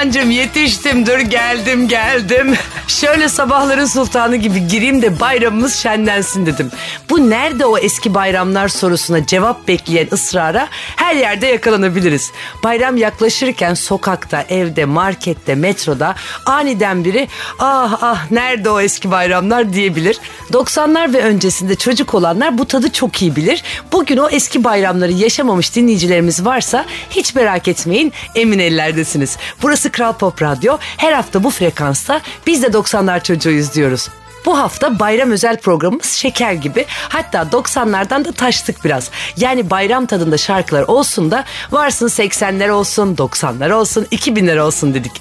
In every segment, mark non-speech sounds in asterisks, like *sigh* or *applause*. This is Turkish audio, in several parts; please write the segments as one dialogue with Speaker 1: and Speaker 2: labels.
Speaker 1: Erman'cım yetiştim dur geldim geldim. *laughs* Şöyle sabahların sultanı gibi gireyim de bayramımız şenlensin dedim. Bu nerede o eski bayramlar sorusuna cevap bekleyen ısrara her yerde yakalanabiliriz. Bayram yaklaşırken sokakta, evde, markette, metroda aniden biri ah ah nerede o eski bayramlar diyebilir. 90'lar ve öncesinde çocuk olanlar bu tadı çok iyi bilir. Bugün o eski bayramları yaşamamış dinleyicilerimiz varsa hiç merak etmeyin emin ellerdesiniz. Burası Kral Pop Radyo. Her hafta bu frekansta biz de 90'lar çocuğuyuz diyoruz. Bu hafta bayram özel programımız şeker gibi. Hatta 90'lardan da taştık biraz. Yani bayram tadında şarkılar olsun da varsın 80'ler olsun, 90'lar olsun, 2000'ler olsun dedik.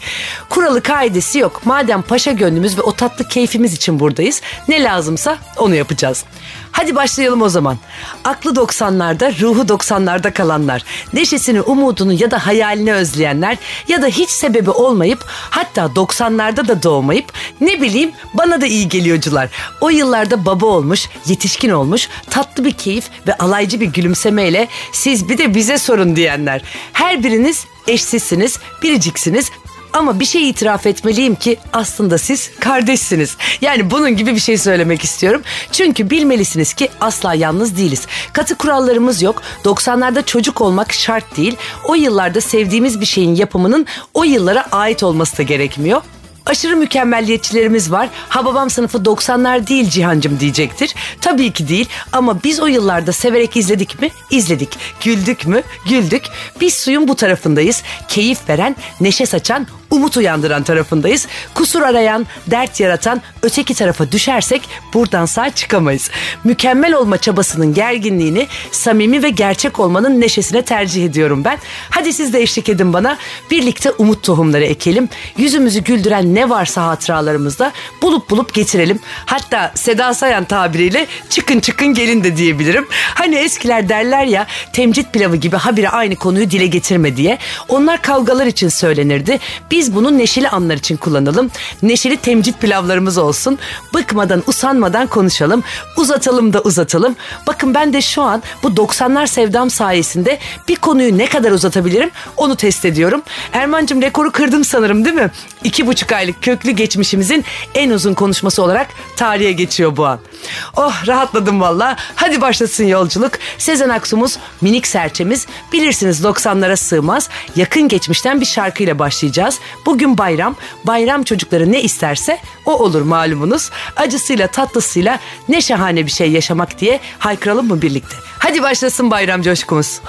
Speaker 1: Kuralı kaidesi yok. Madem paşa gönlümüz ve o tatlı keyfimiz için buradayız. Ne lazımsa onu yapacağız. Hadi başlayalım o zaman. Aklı 90'larda, ruhu 90'larda kalanlar, neşesini, umudunu ya da hayalini özleyenler ya da hiç sebebi olmayıp hatta 90'larda da doğmayıp ne bileyim bana da iyi geliyorcular. O yıllarda baba olmuş, yetişkin olmuş, tatlı bir keyif ve alaycı bir gülümsemeyle siz bir de bize sorun diyenler. Her biriniz eşsizsiniz, biriciksiniz ama bir şey itiraf etmeliyim ki aslında siz kardeşsiniz. Yani bunun gibi bir şey söylemek istiyorum. Çünkü bilmelisiniz ki asla yalnız değiliz. Katı kurallarımız yok. 90'larda çocuk olmak şart değil. O yıllarda sevdiğimiz bir şeyin yapımının o yıllara ait olması da gerekmiyor. Aşırı mükemmelliyetçilerimiz var. Ha babam sınıfı 90'lar değil Cihancım diyecektir. Tabii ki değil ama biz o yıllarda severek izledik mi? İzledik. Güldük mü? Güldük. Biz suyun bu tarafındayız. Keyif veren, neşe saçan, umut uyandıran tarafındayız. Kusur arayan, dert yaratan öteki tarafa düşersek buradan sağ çıkamayız. Mükemmel olma çabasının gerginliğini samimi ve gerçek olmanın neşesine tercih ediyorum ben. Hadi siz de eşlik edin bana. Birlikte umut tohumları ekelim. Yüzümüzü güldüren ne varsa hatıralarımızda bulup bulup getirelim. Hatta Seda Sayan tabiriyle çıkın çıkın gelin de diyebilirim. Hani eskiler derler ya temcit pilavı gibi habire aynı konuyu dile getirme diye. Onlar kavgalar için söylenirdi. Biz bunu neşeli anlar için kullanalım. Neşeli temcit pilavlarımız olsun. Bıkmadan, usanmadan konuşalım. Uzatalım da uzatalım. Bakın ben de şu an bu 90'lar sevdam sayesinde bir konuyu ne kadar uzatabilirim onu test ediyorum. Erman'cığım rekoru kırdım sanırım değil mi? İki buçuk aylık köklü geçmişimizin en uzun konuşması olarak tarihe geçiyor bu an. Oh rahatladım valla. Hadi başlasın yolculuk. Sezen Aksu'muz, minik serçemiz. Bilirsiniz 90'lara sığmaz. Yakın geçmişten bir şarkıyla başlayacağız. Bugün bayram. Bayram çocukları ne isterse o olur malumunuz. Acısıyla tatlısıyla ne şahane bir şey yaşamak diye haykıralım mı birlikte? Hadi başlasın bayram coşkumuz.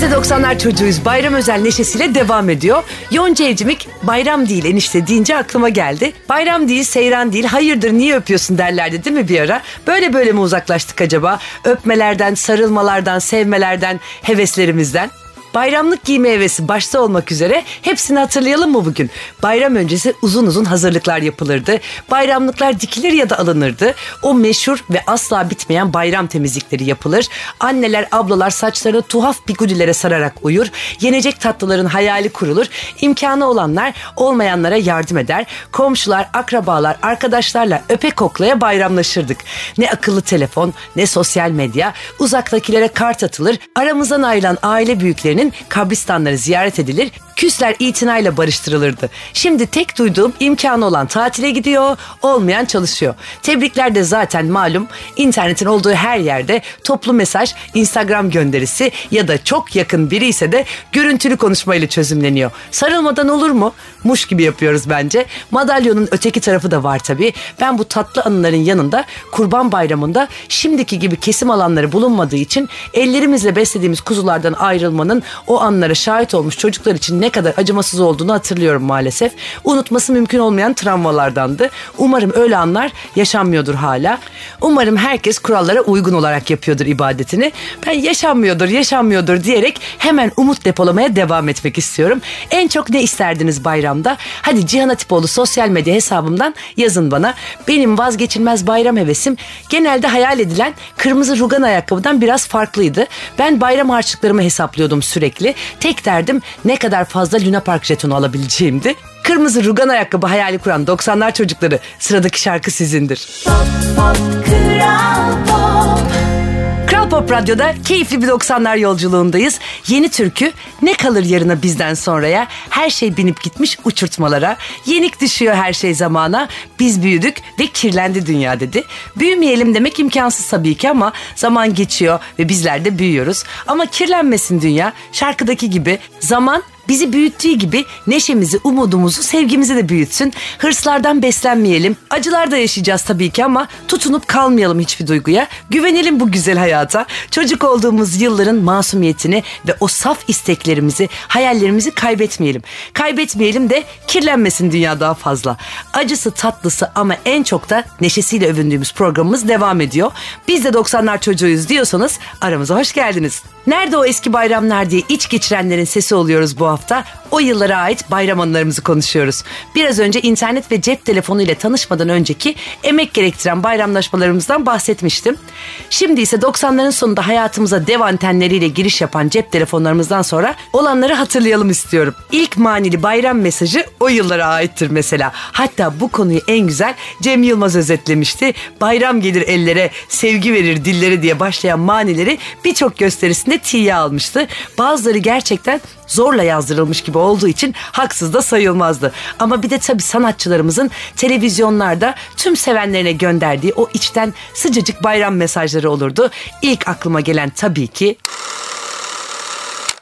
Speaker 1: Biz de 90'lar çocuğuyuz. Bayram özel neşesiyle devam ediyor. Yonca Evcimik bayram değil enişte deyince aklıma geldi. Bayram değil, seyran değil, hayırdır niye öpüyorsun derlerdi değil mi bir ara? Böyle böyle mi uzaklaştık acaba? Öpmelerden, sarılmalardan, sevmelerden, heveslerimizden. Bayramlık giyme hevesi başta olmak üzere hepsini hatırlayalım mı bugün? Bayram öncesi uzun uzun hazırlıklar yapılırdı. Bayramlıklar dikilir ya da alınırdı. O meşhur ve asla bitmeyen bayram temizlikleri yapılır. Anneler, ablalar saçlarını tuhaf bigudilere sararak uyur. Yenecek tatlıların hayali kurulur. İmkanı olanlar olmayanlara yardım eder. Komşular, akrabalar, arkadaşlarla öpe koklaya bayramlaşırdık. Ne akıllı telefon, ne sosyal medya. Uzaktakilere kart atılır. Aramızdan ayrılan aile büyüklerinin kabristanları ziyaret edilir. Küsler itinayla barıştırılırdı. Şimdi tek duyduğum imkanı olan tatile gidiyor, olmayan çalışıyor. Tebrikler de zaten malum internetin olduğu her yerde toplu mesaj, Instagram gönderisi ya da çok yakın biri ise de görüntülü konuşmayla çözümleniyor. Sarılmadan olur mu? Muş gibi yapıyoruz bence. Madalyonun öteki tarafı da var tabii. Ben bu tatlı anıların yanında Kurban Bayramı'nda şimdiki gibi kesim alanları bulunmadığı için ellerimizle beslediğimiz kuzulardan ayrılmanın o anlara şahit olmuş çocuklar için ne kadar acımasız olduğunu hatırlıyorum maalesef. Unutması mümkün olmayan travmalardandı. Umarım öyle anlar yaşanmıyordur hala. Umarım herkes kurallara uygun olarak yapıyordur ibadetini. Ben yaşanmıyordur, yaşanmıyordur diyerek hemen umut depolamaya devam etmek istiyorum. En çok ne isterdiniz bayramda? Hadi Cihan Atipoğlu sosyal medya hesabımdan yazın bana. Benim vazgeçilmez bayram hevesim genelde hayal edilen kırmızı rugan ayakkabıdan biraz farklıydı. Ben bayram harçlıklarımı hesaplıyordum sürekli. Tek derdim ne kadar fazla Luna Park jetonu alabileceğimdi. Kırmızı rugan ayakkabı hayali kuran 90'lar çocukları sıradaki şarkı sizindir. Pop, pop, kral pop. Pop Radyo'da keyifli bir 90'lar yolculuğundayız. Yeni türkü ne kalır yarına bizden sonraya? Her şey binip gitmiş uçurtmalara. Yenik düşüyor her şey zamana. Biz büyüdük ve kirlendi dünya dedi. Büyümeyelim demek imkansız tabii ki ama zaman geçiyor ve bizler de büyüyoruz. Ama kirlenmesin dünya şarkıdaki gibi zaman bizi büyüttüğü gibi neşemizi, umudumuzu, sevgimizi de büyütsün. Hırslardan beslenmeyelim. Acılar da yaşayacağız tabii ki ama tutunup kalmayalım hiçbir duyguya. Güvenelim bu güzel hayata. Çocuk olduğumuz yılların masumiyetini ve o saf isteklerimizi, hayallerimizi kaybetmeyelim. Kaybetmeyelim de kirlenmesin dünya daha fazla. Acısı tatlısı ama en çok da neşesiyle övündüğümüz programımız devam ediyor. Biz de 90'lar çocuğuyuz diyorsanız aramıza hoş geldiniz. Nerede o eski bayramlar diye iç geçirenlerin sesi oluyoruz bu hafta. O yıllara ait bayram anılarımızı konuşuyoruz. Biraz önce internet ve cep telefonu ile tanışmadan önceki emek gerektiren bayramlaşmalarımızdan bahsetmiştim. Şimdi ise 90'ların sonunda hayatımıza dev antenleriyle giriş yapan cep telefonlarımızdan sonra olanları hatırlayalım istiyorum. İlk manili bayram mesajı o yıllara aittir mesela. Hatta bu konuyu en güzel Cem Yılmaz özetlemişti. Bayram gelir ellere, sevgi verir dillere diye başlayan manileri birçok gösterisinde tiye almıştı. Bazıları gerçekten zorla yazdırılmış gibi olduğu için haksız da sayılmazdı. Ama bir de tabii sanatçılarımızın televizyonlarda tüm sevenlerine gönderdiği o içten sıcacık bayram mesajları olurdu. İlk aklıma gelen tabii ki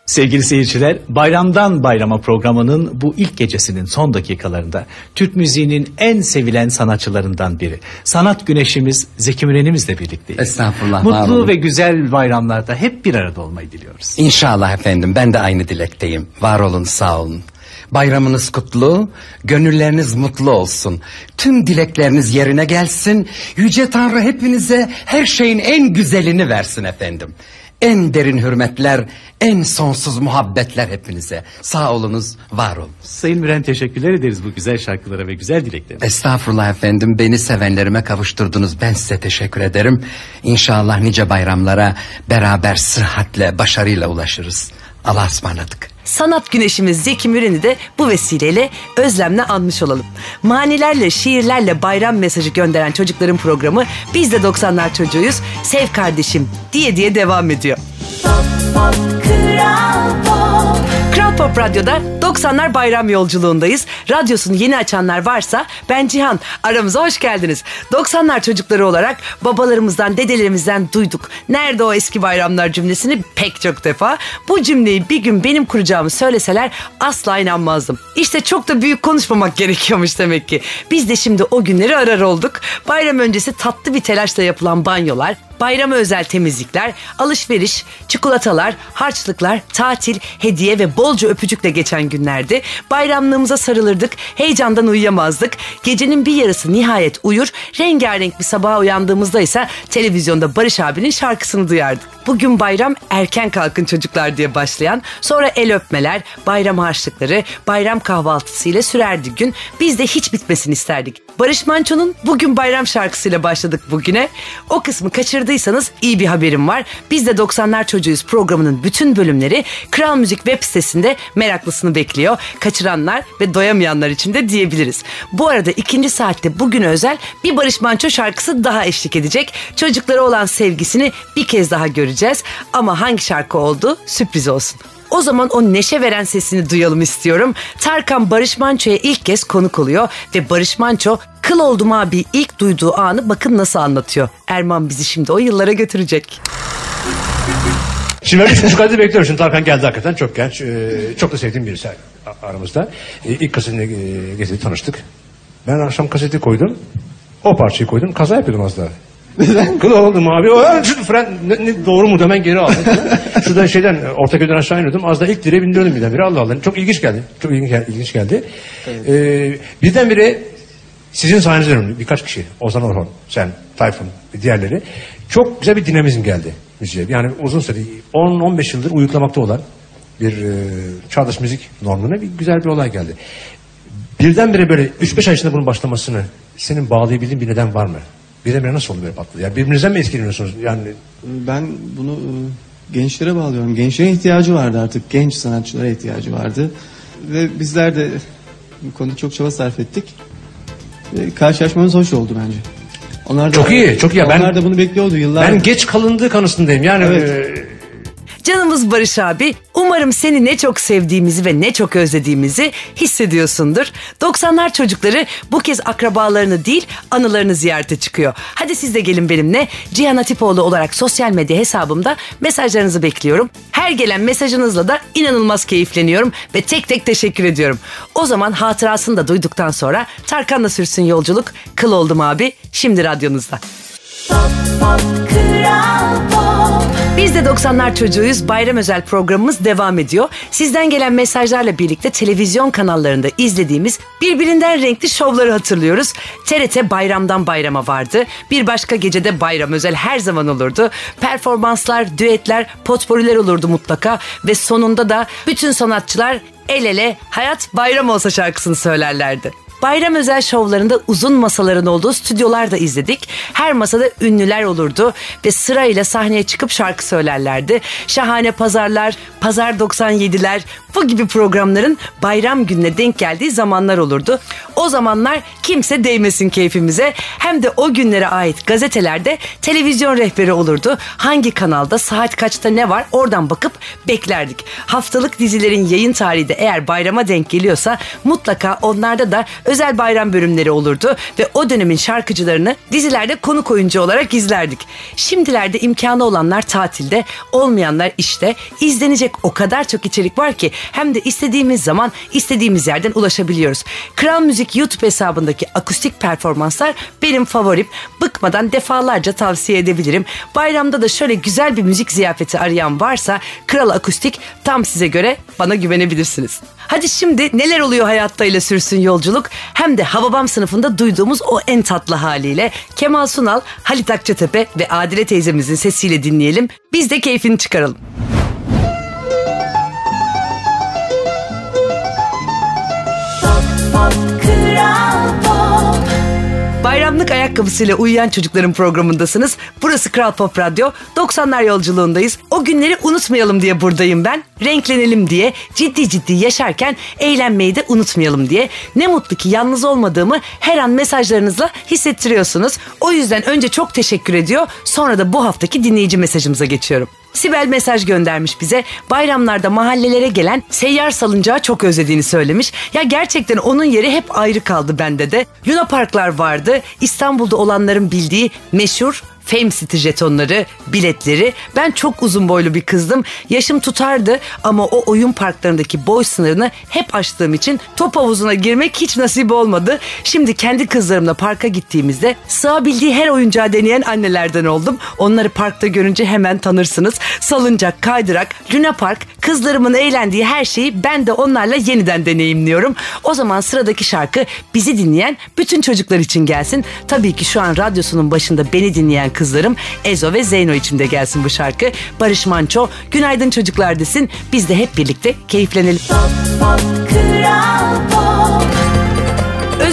Speaker 2: Sevgili seyirciler, Bayramdan Bayrama programının bu ilk gecesinin son dakikalarında Türk müziğinin en sevilen sanatçılarından biri. Sanat güneşimiz Zeki Müren'imizle birlikteyiz.
Speaker 3: Estağfurullah, var
Speaker 2: Mutlu
Speaker 3: olun.
Speaker 2: ve güzel bayramlarda hep bir arada olmayı diliyoruz.
Speaker 3: İnşallah efendim ben de aynı dilekteyim. Var olun sağ olun. Bayramınız kutlu, gönülleriniz mutlu olsun. Tüm dilekleriniz yerine gelsin. Yüce Tanrı hepinize her şeyin en güzelini versin efendim. En derin hürmetler, en sonsuz muhabbetler hepinize. Sağ olunuz, var olun.
Speaker 2: Sayın Müren teşekkürler ederiz bu güzel şarkılara ve güzel dileklerine.
Speaker 3: Estağfurullah efendim beni sevenlerime kavuşturdunuz ben size teşekkür ederim. İnşallah nice bayramlara beraber sıhhatle başarıyla ulaşırız. Allah'a ısmarladık.
Speaker 1: Sanat güneşimiz Zeki Müren'i de bu vesileyle özlemle anmış olalım. Manilerle, şiirlerle bayram mesajı gönderen çocukların programı Biz de 90'lar çocuğuyuz, Sev kardeşim diye diye devam ediyor. Kral Pop Radyo'da 90'lar bayram yolculuğundayız. Radyosunu yeni açanlar varsa ben Cihan. Aramıza hoş geldiniz. 90'lar çocukları olarak babalarımızdan, dedelerimizden duyduk. Nerede o eski bayramlar cümlesini pek çok defa. Bu cümleyi bir gün benim kuracağımı söyleseler asla inanmazdım. İşte çok da büyük konuşmamak gerekiyormuş demek ki. Biz de şimdi o günleri arar olduk. Bayram öncesi tatlı bir telaşla yapılan banyolar, bayrama özel temizlikler, alışveriş, çikolatalar, harçlıklar, tatil, hediye ve bolca öpücükle geçen günlerdi. Bayramlığımıza sarılırdık, heyecandan uyuyamazdık. Gecenin bir yarısı nihayet uyur, rengarenk bir sabaha uyandığımızda ise televizyonda Barış abinin şarkısını duyardık. Bugün bayram erken kalkın çocuklar diye başlayan, sonra el öpmeler, bayram harçlıkları, bayram kahvaltısıyla sürerdi gün. Biz de hiç bitmesin isterdik. Barış Manço'nun Bugün Bayram şarkısıyla başladık bugüne. O kısmı kaçırdıysanız iyi bir haberim var. Biz de 90'lar çocuğuyuz programının bütün bölümleri Kral Müzik web sitesinde meraklısını bekliyor. Kaçıranlar ve doyamayanlar için de diyebiliriz. Bu arada ikinci saatte bugüne özel bir Barış Manço şarkısı daha eşlik edecek. Çocuklara olan sevgisini bir kez daha göreceğiz. Ama hangi şarkı oldu sürpriz olsun. O zaman o neşe veren sesini duyalım istiyorum. Tarkan Barış Manço'ya ilk kez konuk oluyor ve Barış Manço kıl oldum abi ilk duyduğu anı bakın nasıl anlatıyor. Erman bizi şimdi o yıllara götürecek.
Speaker 4: Şimdi ben üç buçuk aydır bekliyorum. Şimdi Tarkan geldi hakikaten çok genç. Ee, çok da sevdiğim birisi aramızda. Ee, ilk kasetini e, getirdi tanıştık. Ben akşam kaseti koydum. O parçayı koydum. Kaza yapıyordum az daha. Neden? Kıl oldum abi. Şu fren ne, ne, doğru mu demen geri aldım. *laughs* Şuradan şeyden Ortaköy'den aşağı iniyordum. Az da ilk direğe bindiriyordum birdenbire. Allah Allah. Çok ilginç geldi. Çok ilginç, ilginç geldi. Ee, birdenbire sizin sayenizde önemli birkaç kişi. Ozan Orhon, sen, Tayfun, diğerleri. Çok güzel bir dinamizm geldi müziğe. Yani uzun süre 10-15 yıldır uyuklamakta olan bir e, çağdaş müzik normuna bir güzel bir olay geldi. Birdenbire böyle 3-5 ay içinde bunun başlamasını senin bağlayabildiğin bir neden var mı? Birdenbire nasıl oldu böyle patladı? Yani birbirinizden mi etkileniyorsunuz? Yani
Speaker 5: Ben bunu e, gençlere bağlıyorum. Gençlerin ihtiyacı vardı artık. Genç sanatçılara ihtiyacı vardı. Ve bizler de bu konuda çok çaba sarf ettik. Ve karşılaşmamız hoş oldu bence. Onlar da,
Speaker 4: Çok iyi, çok iyi.
Speaker 5: Onlar
Speaker 4: Ben-
Speaker 5: da bunu bekliyordu yıllar.
Speaker 4: Ben geç kalındığı kanısındayım. Yani
Speaker 5: Evet.
Speaker 4: e,
Speaker 1: Canımız Barış abi, umarım seni ne çok sevdiğimizi ve ne çok özlediğimizi hissediyorsundur. 90'lar çocukları bu kez akrabalarını değil anılarını ziyarete çıkıyor. Hadi siz de gelin benimle. Cihan Atipoğlu olarak sosyal medya hesabımda mesajlarınızı bekliyorum. Her gelen mesajınızla da inanılmaz keyifleniyorum ve tek tek teşekkür ediyorum. O zaman hatırasını da duyduktan sonra Tarkan'la sürsün yolculuk. Kıl oldum abi. Şimdi radyonuzda. Biz de 90'lar çocuğuyuz. Bayram özel programımız devam ediyor. Sizden gelen mesajlarla birlikte televizyon kanallarında izlediğimiz birbirinden renkli şovları hatırlıyoruz. TRT bayramdan bayrama vardı. Bir başka gecede bayram özel her zaman olurdu. Performanslar, düetler, potporiler olurdu mutlaka ve sonunda da bütün sanatçılar el ele hayat bayram olsa şarkısını söylerlerdi. Bayram özel şovlarında uzun masaların olduğu stüdyolar da izledik. Her masada ünlüler olurdu ve sırayla sahneye çıkıp şarkı söylerlerdi. Şahane pazarlar, Pazar 97'ler bu gibi programların bayram gününe denk geldiği zamanlar olurdu. O zamanlar kimse değmesin keyfimize. Hem de o günlere ait gazetelerde televizyon rehberi olurdu. Hangi kanalda saat kaçta ne var oradan bakıp beklerdik. Haftalık dizilerin yayın tarihi de eğer bayrama denk geliyorsa mutlaka onlarda da özel bayram bölümleri olurdu ve o dönemin şarkıcılarını dizilerde konuk oyuncu olarak izlerdik. Şimdilerde imkanı olanlar tatilde, olmayanlar işte. izlenecek o kadar çok içerik var ki hem de istediğimiz zaman istediğimiz yerden ulaşabiliyoruz. Kral Müzik YouTube hesabındaki akustik performanslar benim favorim. Bıkmadan defalarca tavsiye edebilirim. Bayramda da şöyle güzel bir müzik ziyafeti arayan varsa Kral Akustik tam size göre bana güvenebilirsiniz. Hadi şimdi neler oluyor hayatta ile sürsün yolculuk hem de Hababam sınıfında duyduğumuz o en tatlı haliyle Kemal Sunal, Halit Akçatepe ve Adile teyzemizin sesiyle dinleyelim. Biz de keyfini çıkaralım. Ayakkabısıyla uyuyan çocukların programındasınız. Burası Kral Pop Radyo. 90'lar yolculuğundayız. O günleri unutmayalım diye buradayım ben. Renklenelim diye, ciddi ciddi yaşarken eğlenmeyi de unutmayalım diye. Ne mutlu ki yalnız olmadığımı her an mesajlarınızla hissettiriyorsunuz. O yüzden önce çok teşekkür ediyor. Sonra da bu haftaki dinleyici mesajımıza geçiyorum. Sibel mesaj göndermiş bize. Bayramlarda mahallelere gelen seyyar salıncağı çok özlediğini söylemiş. Ya gerçekten onun yeri hep ayrı kaldı bende de. Luna Parklar vardı. İstanbul'da olanların bildiği meşhur Fame City jetonları, biletleri. Ben çok uzun boylu bir kızdım. Yaşım tutardı ama o oyun parklarındaki boy sınırını hep aştığım için top havuzuna girmek hiç nasip olmadı. Şimdi kendi kızlarımla parka gittiğimizde sığabildiği her oyuncağı deneyen annelerden oldum. Onları parkta görünce hemen tanırsınız. Salıncak, kaydırak, Luna Park, kızlarımın eğlendiği her şeyi ben de onlarla yeniden deneyimliyorum. O zaman sıradaki şarkı bizi dinleyen bütün çocuklar için gelsin. Tabii ki şu an radyosunun başında beni dinleyen kızlarım Ezo ve Zeyno için de gelsin bu şarkı. Barış Manço, günaydın çocuklar desin. Biz de hep birlikte keyiflenelim.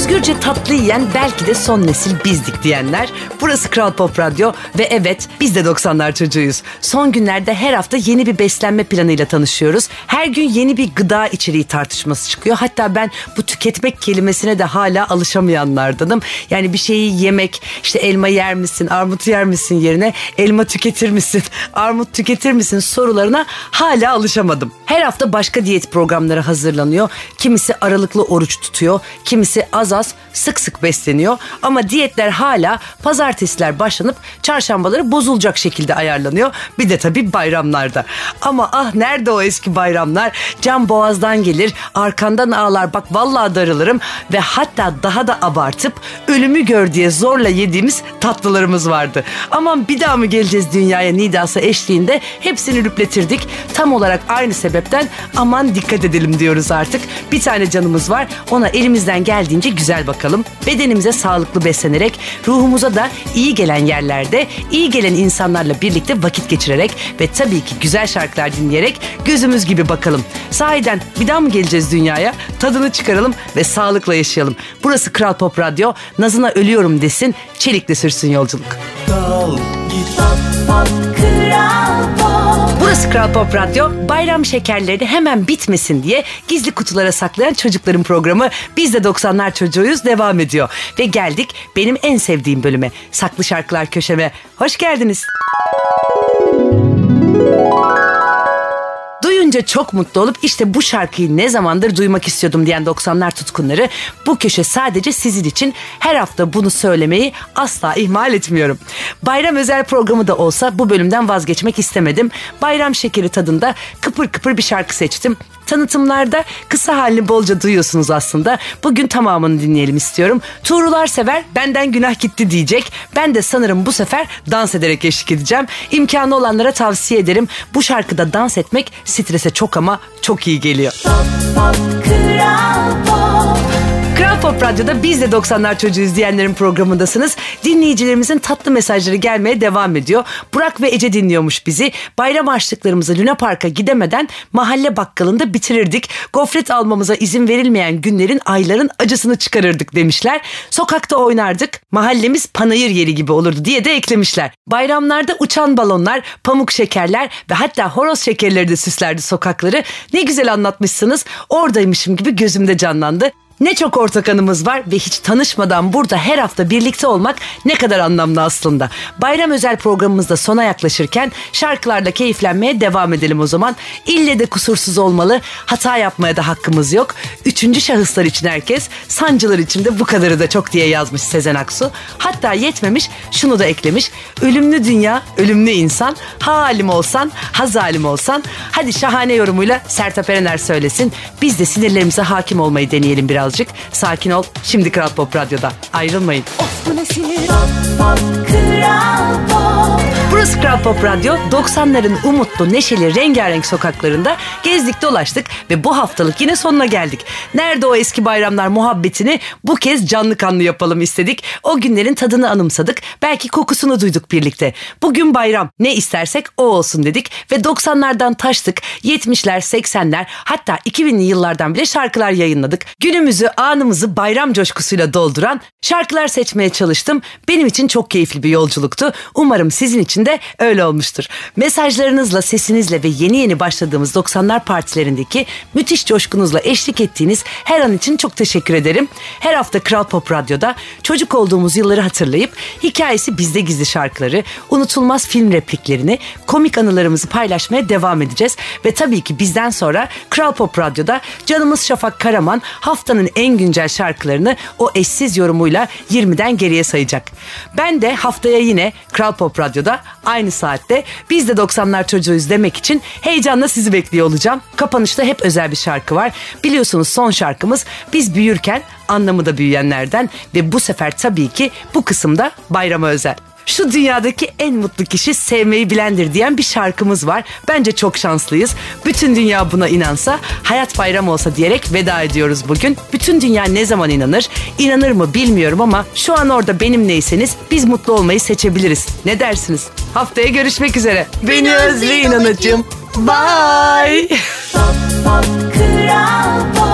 Speaker 1: Özgürce tatlı yiyen belki de son nesil bizdik diyenler. Burası Kral Pop Radyo ve evet biz de 90'lar çocuğuyuz. Son günlerde her hafta yeni bir beslenme planıyla tanışıyoruz. Her gün yeni bir gıda içeriği tartışması çıkıyor. Hatta ben bu tüketmek kelimesine de hala alışamayanlardanım. Yani bir şeyi yemek, işte elma yer misin, armut yer misin yerine elma tüketir misin, *laughs* armut tüketir misin sorularına hala alışamadım. Her hafta başka diyet programları hazırlanıyor. Kimisi aralıklı oruç tutuyor, kimisi az az sık sık besleniyor. Ama diyetler hala pazartesiler başlanıp çarşambaları bozulacak şekilde ayarlanıyor. Bir de tabii bayramlarda. Ama ah nerede o eski bayramlar? Can boğazdan gelir, arkandan ağlar bak vallahi darılırım ve hatta daha da abartıp ölümü gör diye zorla yediğimiz tatlılarımız vardı. Aman bir daha mı geleceğiz dünyaya nidası eşliğinde hepsini rüpletirdik. Tam olarak aynı sebepten aman dikkat edelim diyoruz artık. Bir tane canımız var ona elimizden geldiğince güzel bakalım. Bedenimize sağlıklı beslenerek, ruhumuza da iyi gelen yerlerde, iyi gelen insanlarla birlikte vakit geçirerek ve tabii ki güzel şarkılar dinleyerek gözümüz gibi bakalım. Sahiden bir daha mı geleceğiz dünyaya? Tadını çıkaralım ve sağlıkla yaşayalım. Burası Kral Pop Radyo. Nazına ölüyorum desin, çelikle sürsün yolculuk.
Speaker 6: Kal git
Speaker 1: Burası Kral Pop Radyo. Bayram şekerlerini hemen bitmesin diye gizli kutulara saklayan çocukların programı Biz de 90'lar çocuğuyuz devam ediyor. Ve geldik benim en sevdiğim bölüme. Saklı şarkılar köşeme. Hoş geldiniz. Duyunca çok mutlu olup işte bu şarkıyı ne zamandır duymak istiyordum diyen 90'lar tutkunları bu köşe sadece sizin için her hafta bunu söylemeyi asla ihmal etmiyorum. Bayram özel programı da olsa bu bölümden vazgeçmek istemedim. Bayram şekeri tadında kıpır kıpır bir şarkı seçtim. Tanıtımlarda kısa halini bolca duyuyorsunuz aslında. Bugün tamamını dinleyelim istiyorum. Tuğrular sever benden günah gitti diyecek. Ben de sanırım bu sefer dans ederek eşlik edeceğim. İmkanı olanlara tavsiye ederim. Bu şarkıda dans etmek çok ama çok iyi geliyor. Kral Pop Radyo'da biz de 90'lar çocuğu izleyenlerin programındasınız. Dinleyicilerimizin tatlı mesajları gelmeye devam ediyor. Burak ve Ece dinliyormuş bizi. Bayram harçlıklarımızı Luna Park'a gidemeden mahalle bakkalında bitirirdik. Gofret almamıza izin verilmeyen günlerin ayların acısını çıkarırdık demişler. Sokakta oynardık. Mahallemiz panayır yeri gibi olurdu diye de eklemişler. Bayramlarda uçan balonlar, pamuk şekerler ve hatta horoz şekerleri de süslerdi sokakları. Ne güzel anlatmışsınız. Oradaymışım gibi gözümde canlandı. Ne çok ortak anımız var ve hiç tanışmadan burada her hafta birlikte olmak ne kadar anlamlı aslında. Bayram özel programımızda sona yaklaşırken şarkılarla keyiflenmeye devam edelim o zaman. İlle de kusursuz olmalı, hata yapmaya da hakkımız yok. Üçüncü şahıslar için herkes, sancılar için de bu kadarı da çok diye yazmış Sezen Aksu. Hatta yetmemiş şunu da eklemiş. Ölümlü dünya, ölümlü insan, ha olsan, ha zalim olsan. Hadi şahane yorumuyla Sertab Erener söylesin. Biz de sinirlerimize hakim olmayı deneyelim biraz birazcık. Sakin ol. Şimdi Kral Pop Radyo'da. Ayrılmayın. Of bu ne sinir. Pop, pop, Kral Pop. Burası Kral Pop Radyo. 90'ların umutlu, neşeli, rengarenk sokaklarında gezdik dolaştık ve bu haftalık yine sonuna geldik. Nerede o eski bayramlar muhabbetini bu kez canlı kanlı yapalım istedik. O günlerin tadını anımsadık. Belki kokusunu duyduk birlikte. Bugün bayram. Ne istersek o olsun dedik ve 90'lardan taştık. 70'ler, 80'ler hatta 2000'li yıllardan bile şarkılar yayınladık. Günümüzü, anımızı bayram coşkusuyla dolduran şarkılar seçmeye çalıştım. Benim için çok keyifli bir yolculuktu. Umarım sizin için de öyle olmuştur. Mesajlarınızla, sesinizle ve yeni yeni başladığımız 90'lar partilerindeki müthiş coşkunuzla eşlik ettiğiniz her an için çok teşekkür ederim. Her hafta Kral Pop Radyo'da çocuk olduğumuz yılları hatırlayıp hikayesi bizde gizli şarkıları, unutulmaz film repliklerini, komik anılarımızı paylaşmaya devam edeceğiz. Ve tabii ki bizden sonra Kral Pop Radyo'da canımız Şafak Karaman haftanın en güncel şarkılarını o eşsiz yorumuyla 20'den geriye sayacak. Ben de haftaya yine Kral Pop Radyo'da aynı saatte biz de 90'lar çocuğuyuz demek için heyecanla sizi bekliyor olacağım. Kapanışta hep özel bir şarkı var. Biliyorsunuz son şarkımız biz büyürken anlamı da büyüyenlerden ve bu sefer tabii ki bu kısımda bayrama özel şu dünyadaki en mutlu kişi sevmeyi bilendir diyen bir şarkımız var. Bence çok şanslıyız. Bütün dünya buna inansa, hayat bayram olsa diyerek veda ediyoruz bugün. Bütün dünya ne zaman inanır? İnanır mı bilmiyorum ama şu an orada benimleyseniz biz mutlu olmayı seçebiliriz. Ne dersiniz? Haftaya görüşmek üzere. Beni özleyin anacığım. Bye. Pop, pop, kral.